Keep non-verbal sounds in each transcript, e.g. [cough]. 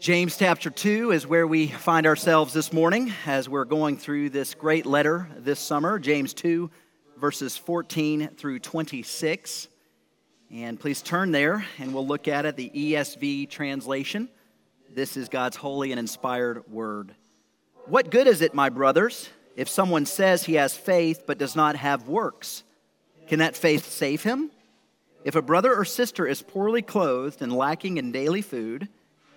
James chapter 2 is where we find ourselves this morning as we're going through this great letter this summer. James 2, verses 14 through 26. And please turn there and we'll look at it, the ESV translation. This is God's holy and inspired word. What good is it, my brothers, if someone says he has faith but does not have works? Can that faith save him? If a brother or sister is poorly clothed and lacking in daily food,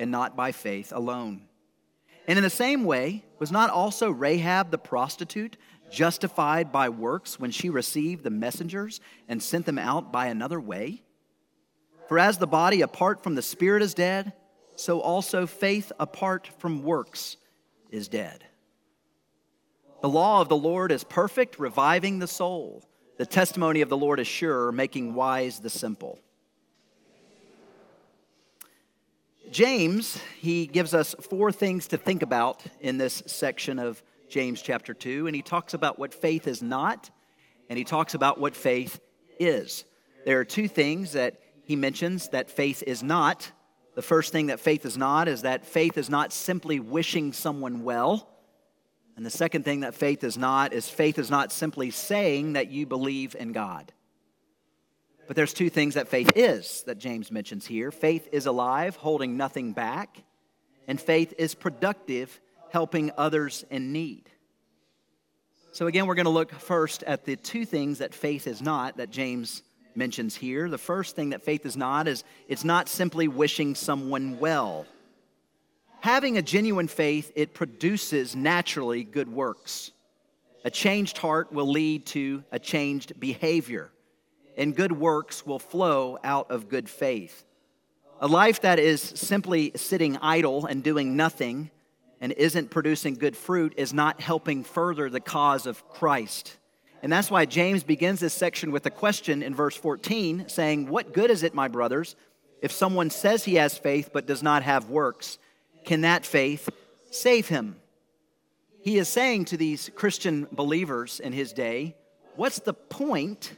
and not by faith alone. And in the same way, was not also Rahab the prostitute justified by works when she received the messengers and sent them out by another way? For as the body apart from the spirit is dead, so also faith apart from works is dead. The law of the Lord is perfect, reviving the soul. The testimony of the Lord is sure, making wise the simple. James, he gives us four things to think about in this section of James chapter 2, and he talks about what faith is not, and he talks about what faith is. There are two things that he mentions that faith is not. The first thing that faith is not is that faith is not simply wishing someone well. And the second thing that faith is not is faith is not simply saying that you believe in God. But there's two things that faith is that James mentions here faith is alive, holding nothing back, and faith is productive, helping others in need. So, again, we're going to look first at the two things that faith is not that James mentions here. The first thing that faith is not is it's not simply wishing someone well. Having a genuine faith, it produces naturally good works. A changed heart will lead to a changed behavior and good works will flow out of good faith. A life that is simply sitting idle and doing nothing and isn't producing good fruit is not helping further the cause of Christ. And that's why James begins this section with a question in verse 14 saying, What good is it, my brothers, if someone says he has faith but does not have works? Can that faith save him? He is saying to these Christian believers in his day, What's the point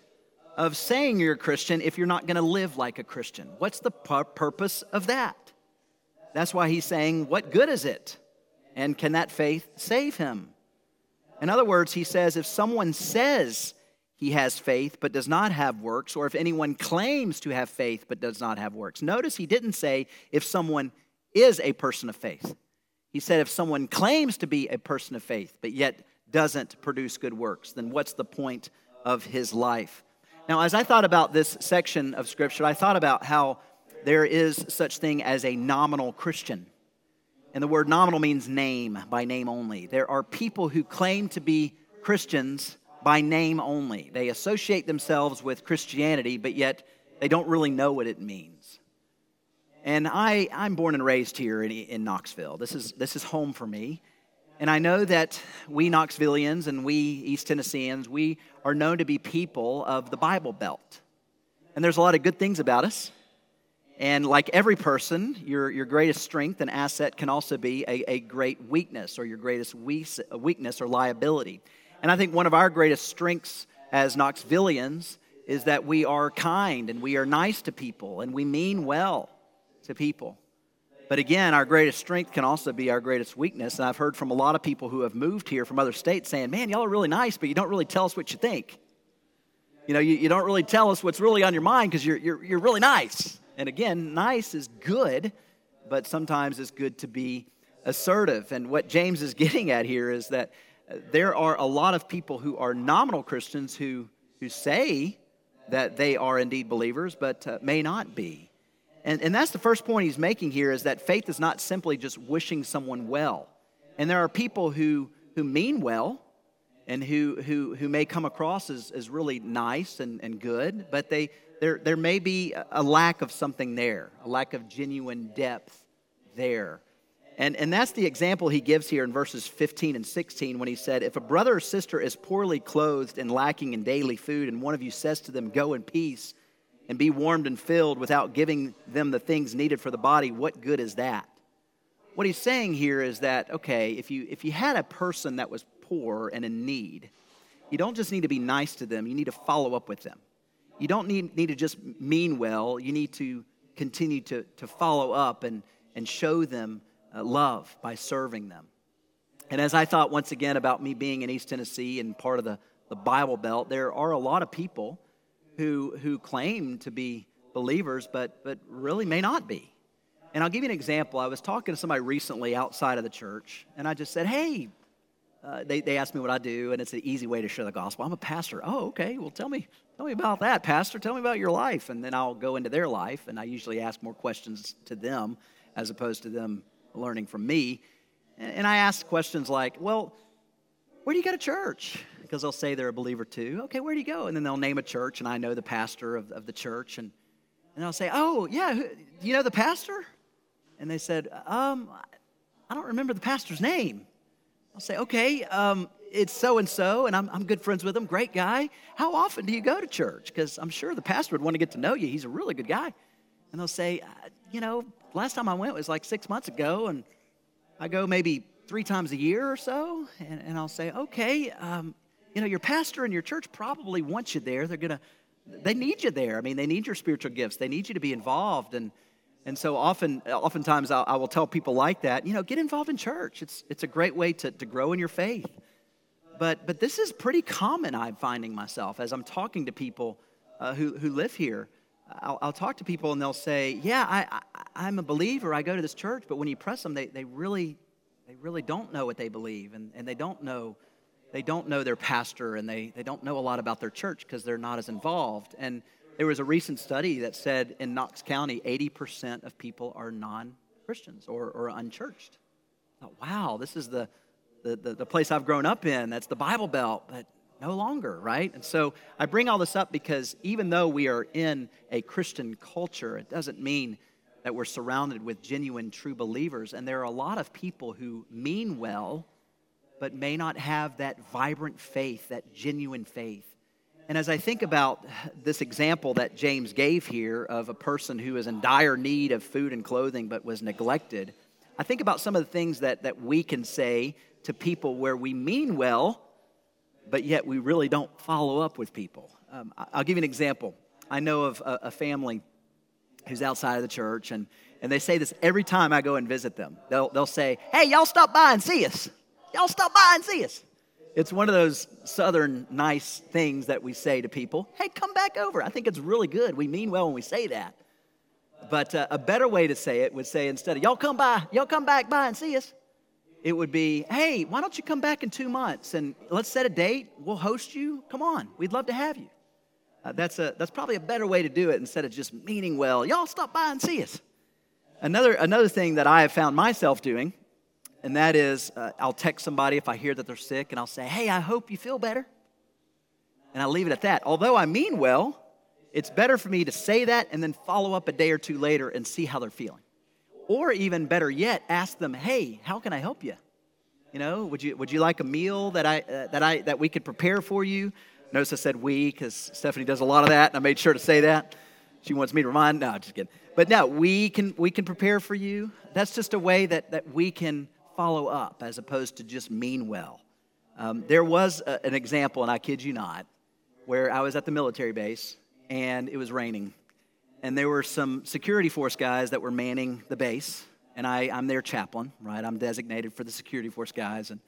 of saying you're a Christian if you're not going to live like a Christian? What's the pu- purpose of that? That's why he's saying, What good is it? And can that faith save him? In other words, he says, if someone says he has faith but does not have works, or if anyone claims to have faith but does not have works, notice he didn't say if someone is a person of faith. He said if someone claims to be a person of faith but yet doesn't produce good works, then what's the point of his life? Now, as I thought about this section of Scripture, I thought about how there is such thing as a nominal Christian. And the word nominal means name, by name only. There are people who claim to be Christians by name only. They associate themselves with Christianity, but yet they don't really know what it means. And I, I'm born and raised here in, in Knoxville. This is, this is home for me. And I know that we Knoxvillians and we East Tennesseans, we are known to be people of the Bible Belt. And there's a lot of good things about us. And like every person, your, your greatest strength and asset can also be a, a great weakness or your greatest weakness or liability. And I think one of our greatest strengths as Knoxvillians is that we are kind and we are nice to people and we mean well to people. But again, our greatest strength can also be our greatest weakness. And I've heard from a lot of people who have moved here from other states saying, man, y'all are really nice, but you don't really tell us what you think. You know, you, you don't really tell us what's really on your mind because you're, you're, you're really nice. And again, nice is good, but sometimes it's good to be assertive. And what James is [laughs] getting at here is that uh, there are a lot of people who are nominal Christians who, who say that they are indeed believers, but uh, may not be. And, and that's the first point he's making here is that faith is not simply just wishing someone well. And there are people who, who mean well and who, who, who may come across as, as really nice and, and good, but they, there, there may be a lack of something there, a lack of genuine depth there. And, and that's the example he gives here in verses 15 and 16 when he said, If a brother or sister is poorly clothed and lacking in daily food, and one of you says to them, Go in peace and be warmed and filled without giving them the things needed for the body, what good is that? What he's saying here is that, okay, if you, if you had a person that was poor and in need, you don't just need to be nice to them, you need to follow up with them. You don't need, need to just mean well, you need to continue to, to follow up and, and show them uh, love by serving them. And as I thought once again about me being in East Tennessee and part of the, the Bible Belt, there are a lot of people who, who claim to be believers, but, but really may not be. And I'll give you an example. I was talking to somebody recently outside of the church, and I just said, Hey, uh, they, they asked me what I do, and it's an easy way to share the gospel. I'm a pastor. Oh, okay. Well, tell me, tell me about that, Pastor. Tell me about your life. And then I'll go into their life, and I usually ask more questions to them as opposed to them learning from me. And I ask questions like, well, where do you go to church? Because they'll say they're a believer too. Okay, where do you go? And then they'll name a church, and I know the pastor of, of the church. And, and I'll say, oh, yeah, do you know the pastor? And they said, um, I don't remember the pastor's name. I'll say, okay, um, it's so and so, and I'm, I'm good friends with him, great guy. How often do you go to church? Because I'm sure the pastor would want to get to know you. He's a really good guy. And they'll say, uh, you know, last time I went was like six months ago, and I go maybe three times a year or so. And, and I'll say, okay, um, you know, your pastor and your church probably wants you there. They're going to, they need you there. I mean, they need your spiritual gifts, they need you to be involved. And, and so often, oftentimes I'll, I will tell people like that, you know, get involved in church. It's, it's a great way to, to grow in your faith. But, but this is pretty common, I'm finding myself as I'm talking to people uh, who, who live here. I'll, I'll, talk to people and they'll say, Yeah, I, I, am a believer. I go to this church. But when you press them, they, they, really, they really don't know what they believe. And, and they, don't know, they don't know their pastor and they, they don't know a lot about their church because they're not as involved. And there was a recent study that said in Knox County, 80% of people are non Christians or, or unchurched. Thought, wow, this is the, the, the, the place I've grown up in. That's the Bible Belt. But no longer, right? And so I bring all this up because even though we are in a Christian culture, it doesn't mean that we're surrounded with genuine, true believers. And there are a lot of people who mean well, but may not have that vibrant faith, that genuine faith. And as I think about this example that James gave here of a person who is in dire need of food and clothing but was neglected, I think about some of the things that, that we can say to people where we mean well, but yet we really don't follow up with people. Um, I'll give you an example. I know of a, a, family who's outside of the church, and, and they say this every time I go and visit them. They'll, they'll say, Hey, y'all stop by and see us. Y'all stop by and see us. It's one of those southern nice things that we say to people. Hey, come back over. I think it's really good. We mean well when we say that. But uh, a better way to say it would say instead of, Y'all come by, y'all come back by and see us it would be, hey, why don't you come back in two months and let's set a date. We'll host you. Come on, we'd love to have you. Uh, that's, a, that's probably a better way to do it instead of just meaning well. Y'all stop by and see us. Another, another thing that I have found myself doing, and that is uh, I'll text somebody if I hear that they're sick and I'll say, hey, I hope you feel better. And I'll leave it at that. Although I mean well, it's better for me to say that and then follow up a day or two later and see how they're feeling. Or even better yet, ask them, hey, how can I help you? You know, would you, would you like a meal that, I, uh, that, I, that we could prepare for you? Notice I said we because Stephanie does a lot of that, and I made sure to say that. She wants me to remind. No, just kidding. But no, we can, we can prepare for you. That's just a way that, that we can follow up as opposed to just mean well. Um, there was a, an example, and I kid you not, where I was at the military base and it was raining and there were some security force guys that were manning the base and I, i'm their chaplain right? I'm designated for the security force guys and,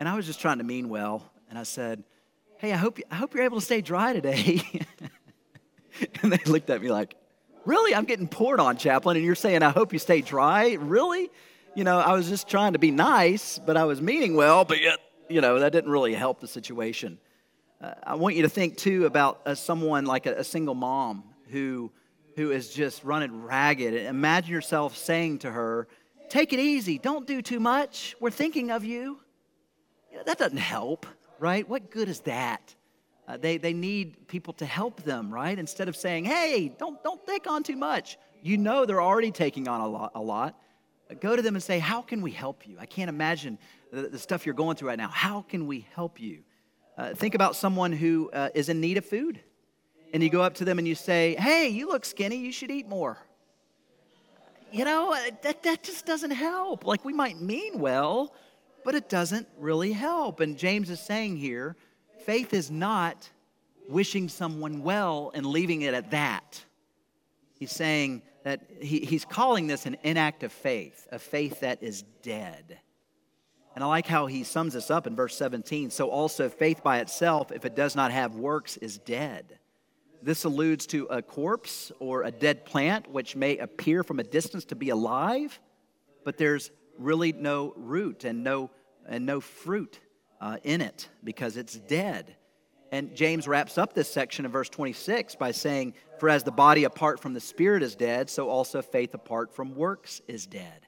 and i was just trying to mean well and i said hey i hope, I hope you're able to stay dry today. [laughs] And they looked at me like really? I'm getting poured on chaplain and you're saying i hope you stay dry? Really you know, I was just trying to be nice, but I was meaning well, but yet, you know, that didn't really help the situation. Uh, I want you to think too about uh, someone like a, a single mom who who is just running ragged. Imagine yourself saying to her, Take it easy, don't do too much. We're thinking of you. you know, that doesn't help, right? What good is that? Uh, they, they need people to help them, right? Instead of saying, Hey, don't, don't take on too much. You know they're already taking on a lot. A lot. Go to them and say, How can we help you? I can't imagine the, the stuff you're going through right now. How can we help you? Uh, think about someone who uh, is in need of food and you go up to them and you say, Hey, you look skinny, you should eat more. You know, uh, that, that just doesn't help. Like we might mean well, but it doesn't really help. And James is saying here faith is not wishing someone well and leaving it at that. He's saying that he, he's calling this an inactive faith, a faith that is dead. And I like how he sums this up in verse 17. So also, faith by itself, if it does not have works, is dead. This alludes to a corpse or a dead plant, which may appear from a distance to be alive, but there's really no root and no, and no fruit uh, in it because it's dead. And James wraps up this section in verse 26 by saying, For as the body apart from the spirit is dead, so also faith apart from works is dead.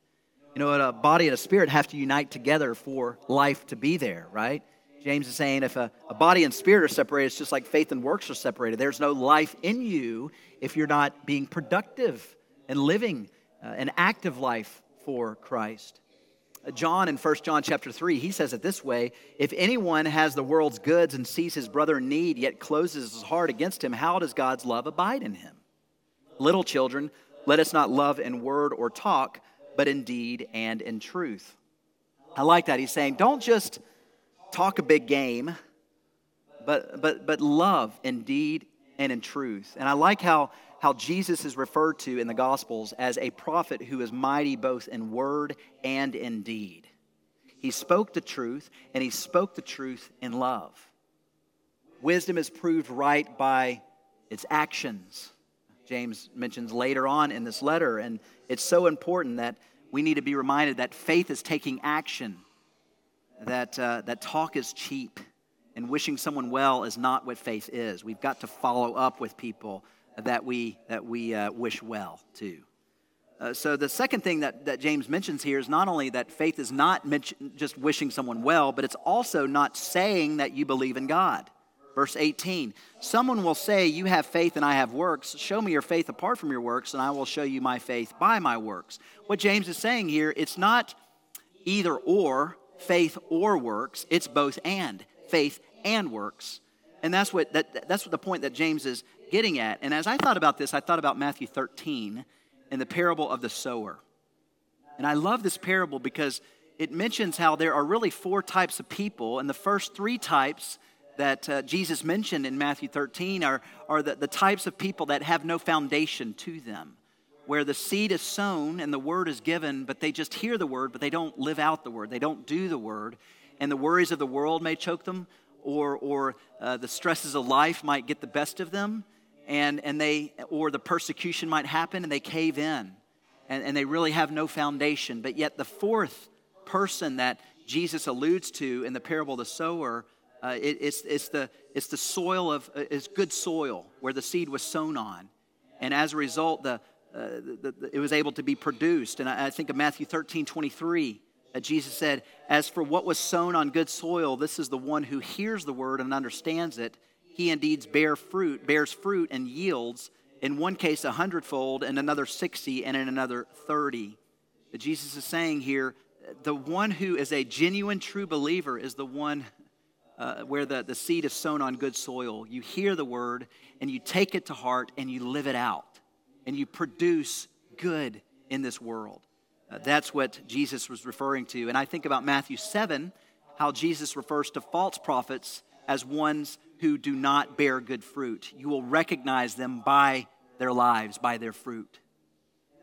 You know, a body and a spirit have to unite together for life to be there, right? James is saying if a, a body and spirit are separated, it's just like faith and works are separated. There's no life in you if you're not being productive and living uh, an active life for Christ. John in 1 John chapter 3, he says it this way If anyone has the world's goods and sees his brother in need, yet closes his heart against him, how does God's love abide in him? Little children, let us not love in word or talk, but in deed and in truth. I like that. He's saying, don't just talk a big game, but, but, but love in deed and in truth. And I like how, how Jesus is referred to in the Gospels as a prophet who is mighty both in word and in deed. He spoke the truth, and he spoke the truth in love. Wisdom is proved right by its actions. James mentions later on in this letter, and it's so important that we need to be reminded that faith is taking action that, uh, that talk is cheap and wishing someone well is not what faith is. We've got to follow up with people that we, that we uh, wish well to. Uh, so, the second thing that, that James mentions here is not only that faith is not just wishing someone well, but it's also not saying that you believe in God. Verse 18 Someone will say, You have faith and I have works. Show me your faith apart from your works, and I will show you my faith by my works. What James is saying here, it's not either or, faith or works. It's both and faith and works. And that's what, that, that's what the point that James is getting at. And as I thought about this, I thought about Matthew 13 and the parable of the sower. And I love this parable because it mentions how there are really four types of people. And the first three types that uh, Jesus mentioned in Matthew 13 are, are the, the types of people that have no foundation to them where the seed is sown and the word is given, but they just hear the word, but they don't live out the word. They don't do the word. And the worries of the world may choke them, or, or uh, the stresses of life might get the best of them, and, and they, or the persecution might happen and they cave in. And, and they really have no foundation. But yet, the fourth person that Jesus alludes to in the parable of the sower, uh, it, it's, it's, the, it's the soil of, uh, it's good soil where the seed was sown on. And as a result, the, uh, the, the, it was able to be produced. And I, I think of Matthew 13 23. that Jesus said, As for what was sown on good soil, this is the one who hears the word and understands it. He indeed bear fruit, bears fruit and yields, in one case a hundredfold, in another 60, and in another 30. But Jesus is saying here, the one who is a genuine, true believer is the one uh, where the, the seed is sown on good soil. You hear the word and you take it to heart and you live it out and you produce good in this world. Uh, that's what Jesus was referring to. And I think about Matthew 7, how Jesus refers to false prophets as ones who do not bear good fruit. You will recognize them by their lives, by their fruit.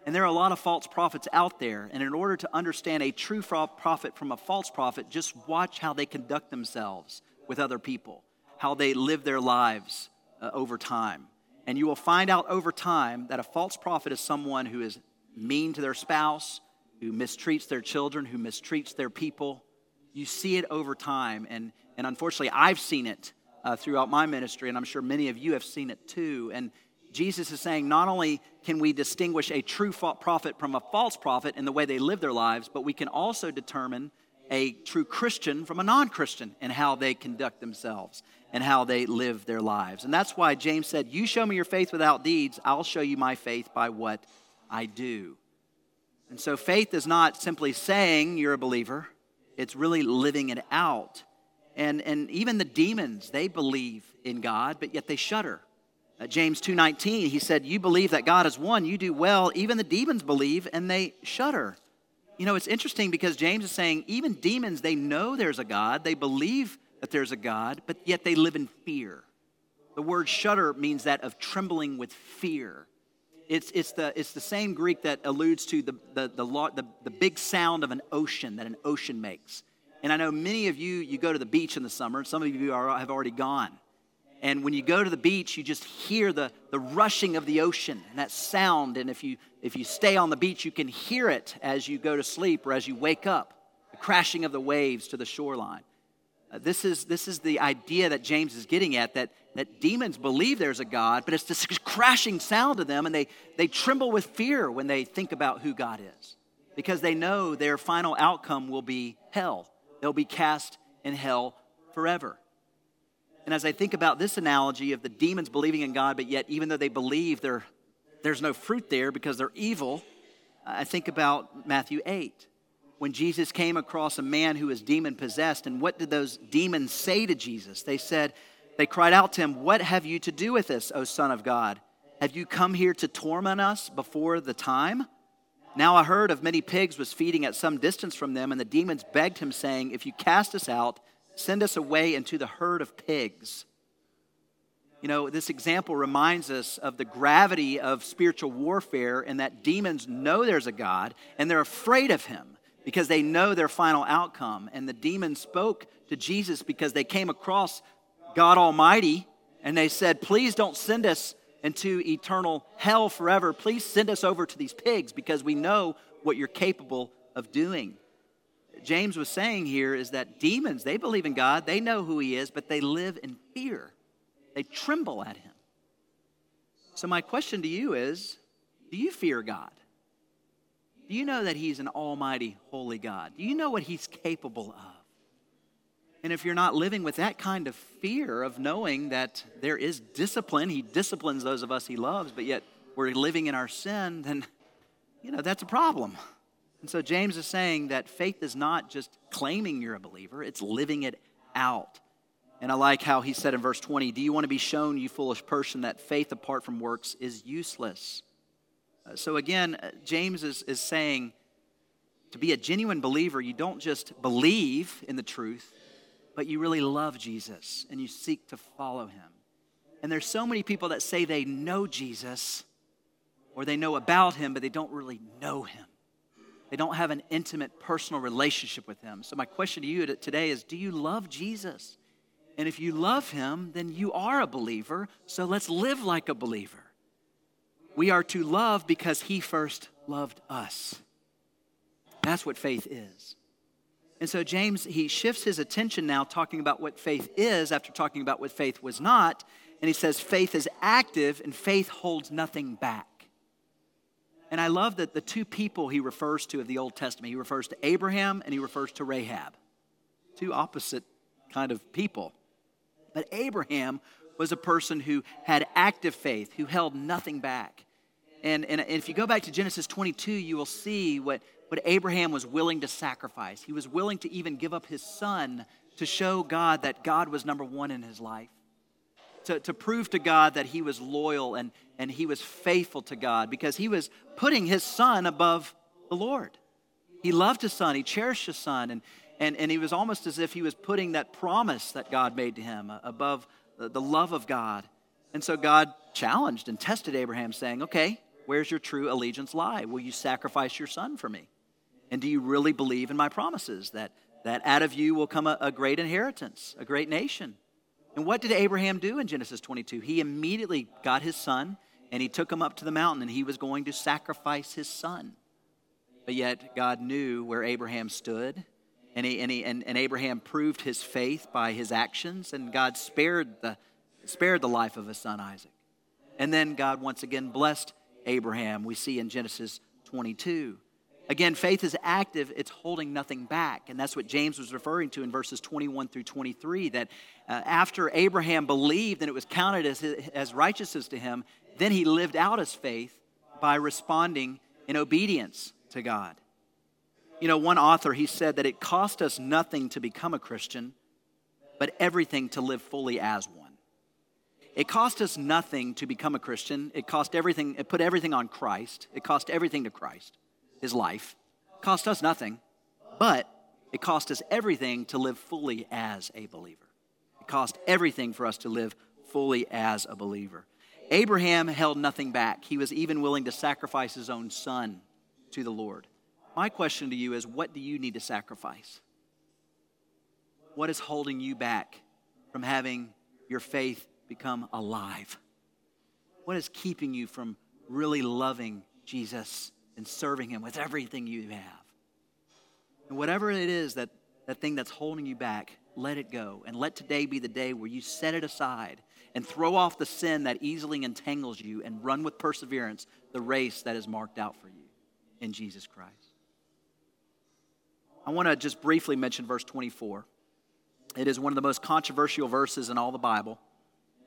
And there are a lot of false prophets out there. And in order to understand a true prophet from a false prophet, just watch how they conduct themselves with other people, how they live their lives uh, over time. And you will find out over time that a false prophet is someone who is mean to their spouse, who mistreats their children, who mistreats their people. You see it over time. And, and unfortunately, I've seen it uh, throughout my ministry, and I'm sure many of you have seen it too. And Jesus is saying not only can we distinguish a true prophet from a false prophet in the way they live their lives, but we can also determine a true Christian from a non Christian in how they conduct themselves and how they live their lives. And that's why James said, You show me your faith without deeds, I'll show you my faith by what I do. And so faith is not simply saying you're a believer, it's really living it out. And, and even the demons, they believe in God, but yet they shudder. Uh, James 2:19, he said, "You believe that God is one, you do well. Even the demons believe and they shudder." You know, it's interesting because James is saying even demons, they know there's a God, they believe that there's a God, but yet they live in fear. The word shudder means that of trembling with fear. It's, it's, the, it's the same Greek that alludes to the, the, the, the, the big sound of an ocean that an ocean makes. And I know many of you, you go to the beach in the summer. Some of you are, have already gone. And when you go to the beach, you just hear the, the rushing of the ocean and that sound. And if you, if you stay on the beach, you can hear it as you go to sleep or as you wake up the crashing of the waves to the shoreline. Uh, this, is, this is the idea that James is getting at that, that demons believe there's a God, but it's this [laughs] crashing sound to them, and they, they tremble with fear when they think about who God is because they know their final outcome will be hell. They'll be cast in hell forever. And as I think about this analogy of the demons believing in God, but yet even though they believe there's no fruit there because they're evil, I think about Matthew 8 when Jesus came across a man who was demon possessed. And what did those demons say to Jesus? They said, They cried out to him, What have you to do with us, O Son of God? Have you come here to torment us before the time? Now a herd of many pigs was feeding at some distance from them, and the demons begged him, saying, If you cast us out, Send us away into the herd of pigs. You know, this example reminds us of the gravity of spiritual warfare and that demons know there's a God and they're afraid of him because they know their final outcome. And the demons spoke to Jesus because they came across God Almighty and they said, Please don't send us into eternal hell forever. Please send us over to these pigs because we know what you're capable of doing. James was saying here is that demons, they believe in God, they know who He is, but they live in fear. They tremble at Him. So, my question to you is do you fear God? Do you know that He's an almighty, holy God? Do you know what He's capable of? And if you're not living with that kind of fear of knowing that there is discipline, He disciplines those of us He loves, but yet we're living in our sin, then, you know, that's a problem. And so James is saying that faith is not just claiming you're a believer, it's living it out. And I like how he said in verse 20, Do you want to be shown, you foolish person, that faith apart from works is useless? Uh, so again, uh, James is, is saying to be a genuine believer, you don't just believe in the truth, but you really love Jesus and you seek to follow him. And there's so many people that say they know Jesus or they know about him, but they don't really know him. They don't have an intimate personal relationship with Him. So, my question to you today is Do you love Jesus? And if you love Him, then you are a believer. So, let's live like a believer. We are to love because He first loved us. That's what faith is. And so, James, he shifts his attention now, talking about what faith is after talking about what faith was not. And he says, faith is active and faith holds nothing back. And I love that the two people he refers to of the Old Testament, he refers to Abraham and he refers to Rahab. Two opposite kind of people. But Abraham was a person who had active faith, who held nothing back. And, and, if you go back to Genesis 22, you will see what, what Abraham was willing to sacrifice. He was willing to even give up his son to show God that God was number one in his life to, to prove to God that he was loyal and, and he was faithful to God because he was putting his son above the Lord. He loved his son, he cherished his son, and, and, and he was almost as if he was putting that promise that God made to him above the, the love of God. And so God challenged and tested Abraham, saying, Okay, where's your true allegiance lie? Will you sacrifice your son for me? And do you really believe in my promises that, that out of you will come a, a great inheritance, a great nation? And what did Abraham do in Genesis 22? He immediately got his son and he took him up to the mountain and he was going to sacrifice his son. but yet God knew where Abraham stood. And, he, and, he, and, and Abraham proved his faith by his actions, and God spared the, spared the life of his son Isaac. And then God once again blessed Abraham, we see in Genesis 22. Again, faith is active, it's holding nothing back. And that's what James was referring to in verses 21 through 23 that uh, after Abraham believed and it was counted as, as righteousness to him, then he lived out his faith by responding in obedience to God. You know, one author, he said that it cost us nothing to become a Christian, but everything to live fully as one. It cost us nothing to become a Christian. It cost everything, it put everything on Christ. It cost everything to Christ, his life. Cost us nothing, but it cost us everything to live fully as a believer. It cost everything for us to live fully as a believer. Abraham held nothing back. He was even willing to sacrifice his own son to the Lord. My question to you is what do you need to sacrifice? What is holding you back from having your faith become alive? What is keeping you from really loving Jesus and serving Him with everything you have? And whatever it is that, that thing that's holding you back, let it go. And let today be the day where you set it aside and throw off the sin that easily entangles you and run with perseverance the race that is marked out for you in Jesus Christ. I want to just briefly mention verse 24. It is one of the most controversial verses in all the Bible,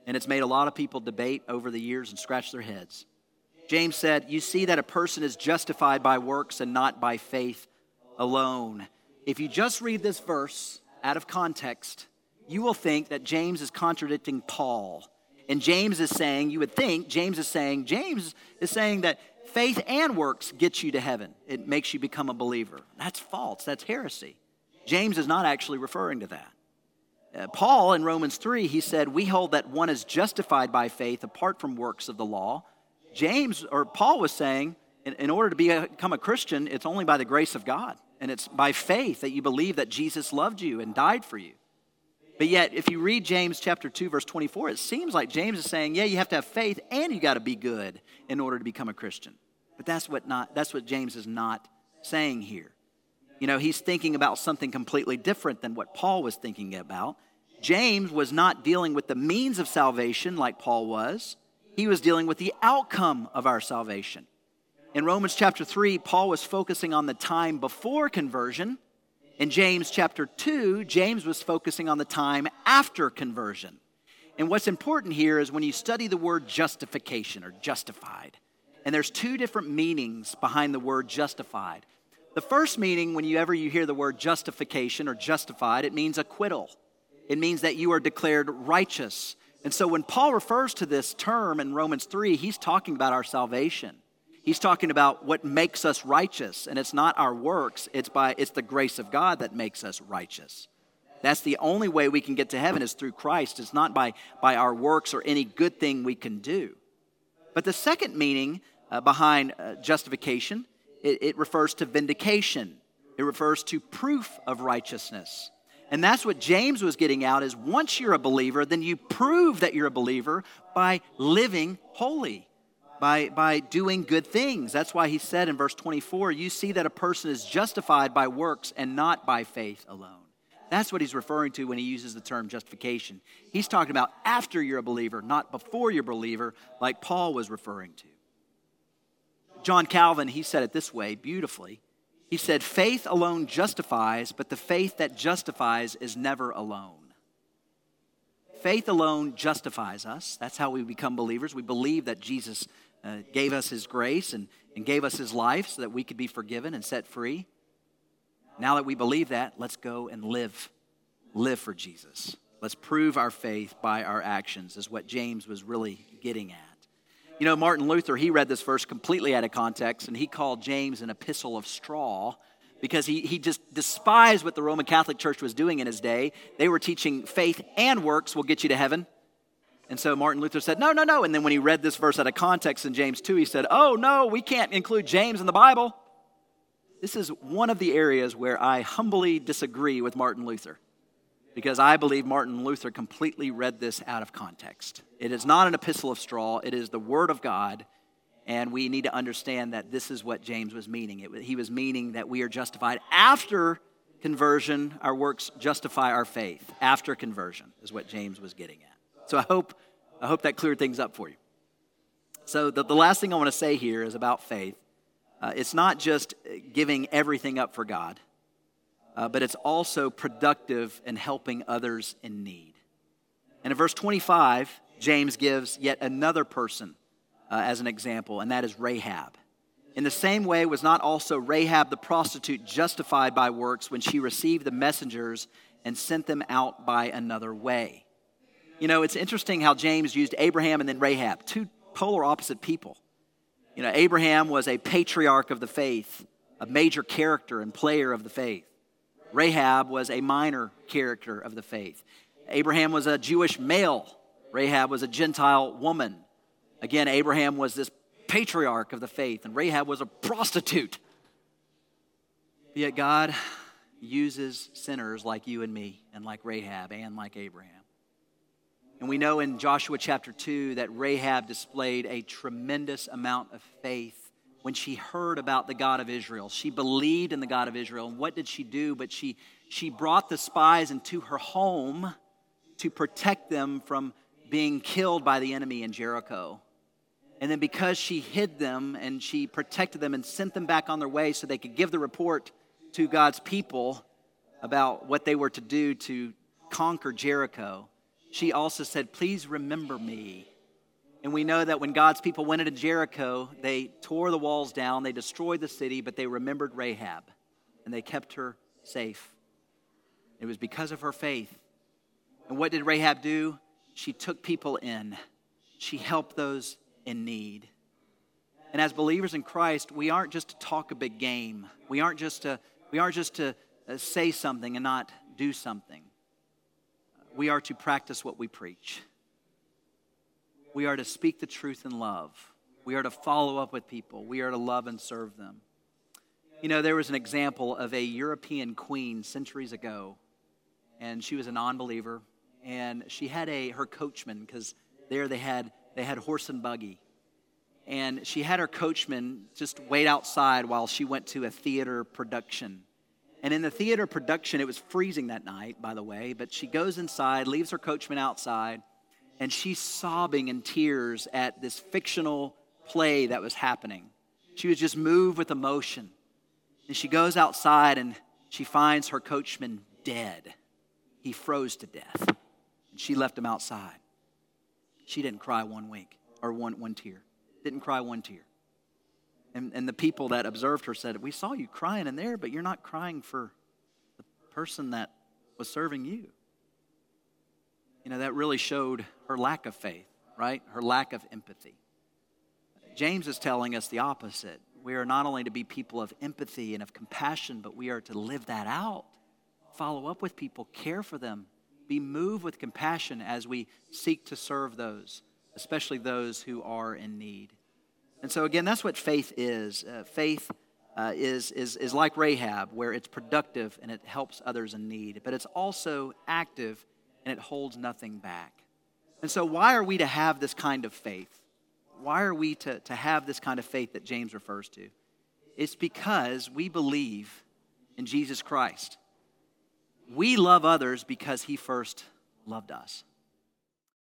and it's made a lot of people debate over the years and scratch their heads. James said, You see that a person is justified by works and not by faith alone. If you just read this verse out of context, you will think that James is contradicting Paul. And James is saying, you would think, James is saying, James is saying that faith and works gets you to heaven. It makes you become a believer. That's false. That's heresy. James is not actually referring to that. Uh, Paul in Romans 3, he said, We hold that one is justified by faith apart from works of the law. James, or Paul was saying, in, in order to be a, become a Christian, it's only by the grace of God. And it's by faith that you believe that Jesus loved you and died for you. But yet, if you read James chapter 2, verse 24, it seems like James is saying, yeah, you have to have faith and you got to be good in order to become a Christian. But that's what, not, that's what James is not saying here. You know, he's thinking about something completely different than what Paul was thinking about. James was not dealing with the means of salvation like Paul was, he was dealing with the outcome of our salvation. In Romans chapter 3, Paul was focusing on the time before conversion. In James chapter 2, James was focusing on the time after conversion. And what's important here is when you study the word justification or justified, and there's two different meanings behind the word justified. The first meaning, when you ever you hear the word justification or justified, it means acquittal. It means that you are declared righteous. And so when Paul refers to this term in Romans 3, he's talking about our salvation. He's talking about what makes us righteous, and it's not our works, it's by it's the grace of God that makes us righteous. That's the only way we can get to heaven is through Christ. It's not by, by our works or any good thing we can do. But the second meaning uh, behind uh, justification. It, it refers to vindication, it refers to proof of righteousness. And that's what James was getting out is once you're a believer, then you prove that you're a believer by living holy, by, by doing good things. That's why he said in verse 24, you see that a person is justified by works and not by faith alone. That's what he's referring to when he uses the term justification. He's talking about after you're a believer, not before you're a believer, like Paul was referring to. John Calvin, he said it this way beautifully. He said, Faith alone justifies, but the faith that justifies is never alone. Faith alone justifies us. That's how we become believers. We believe that Jesus uh, gave us his grace and, and gave us his life so that we could be forgiven and set free. Now that we believe that, let's go and live. Live for Jesus. Let's prove our faith by our actions, is what James was really getting at. You know, Martin Luther, he read this verse completely out of context, and he called James an epistle of straw because he, he just despised what the Roman Catholic Church was doing in his day. They were teaching faith and works will get you to heaven. And so Martin Luther said, No, no, no. And then when he read this verse out of context in James 2, he said, Oh, no, we can't include James in the Bible. This is one of the areas where I humbly disagree with Martin Luther because I believe Martin Luther completely read this out of context. It is not an epistle of straw, it is the Word of God, And we need to understand that this is what James was meaning. It, he was meaning that we are justified after conversion, our works justify our faith. After conversion is what James was getting at. So I hope, I hope that cleared things up for you. So the, the last thing I want to say here is about faith. Uh, it's not just giving everything up for God, uh, but it's also productive in helping others in need. And in verse 25, James gives yet another person uh, as an example, and that is Rahab. In the same way, was not also Rahab the prostitute justified by works when she received the messengers and sent them out by another way? You know, it's interesting how James used Abraham and then Rahab, two polar opposite people. You know, Abraham was a patriarch of the faith, a major character and player of the faith. Rahab was a minor character of the faith. Abraham was a Jewish male, Rahab was a Gentile woman. Again, Abraham was this patriarch of the faith, and Rahab was a prostitute. Yet God uses sinners like you and me, and like Rahab, and like Abraham. And we know in Joshua chapter 2 that Rahab displayed a tremendous amount of faith when she heard about the God of Israel. She believed in the God of Israel. And what did she do? But she, she brought the spies into her home to protect them from being killed by the enemy in Jericho. And then because she hid them and she protected them and sent them back on their way so they could give the report to God's people about what they were to do to conquer Jericho, she also said, Please remember me. And we know that when God's people went into Jericho, they tore the walls down, they destroyed the city, but they remembered Rahab and they kept her safe. It was because of her faith. And what did Rahab do? She took people in, she helped those in need. And as believers in Christ, we aren't just to talk a big game. We aren't just to, we aren't just to uh, say something and not do something. We are to practice what we preach. We are to speak the truth in love. We are to follow up with people. We are to love and serve them. You know, there was an example of a European queen centuries ago, and she was a non believer, and she had a her coachman because there they had they had horse and buggy. And she had her coachman just wait outside while she went to a theater production. And in the theater production, it was freezing that night, by the way, but she goes inside, leaves her coachman outside, and she's sobbing in tears at this fictional play that was happening. She was just moved with emotion. And she goes outside and she finds her coachman dead. He froze to death. And she left him outside. She didn't cry one wink or one, one tear. Didn't cry one tear. And, and the people that observed her said, We saw you crying in there, but you're not crying for the person that was serving you. You know, that really showed her lack of faith, right? Her lack of empathy. James is telling us the opposite. We are not only to be people of empathy and of compassion, but we are to live that out. Follow up with people, care for them, be moved with compassion as we seek to serve those, especially those who are in need. And so, again, that's what faith is. Uh, faith uh, is, is, is like Rahab, where it's productive and it helps others in need, but it's also active and it holds nothing back. And so, why are we to have this kind of faith? Why are we to, to have this kind of faith that James refers to? It's because we believe in Jesus Christ. We love others because he first loved us.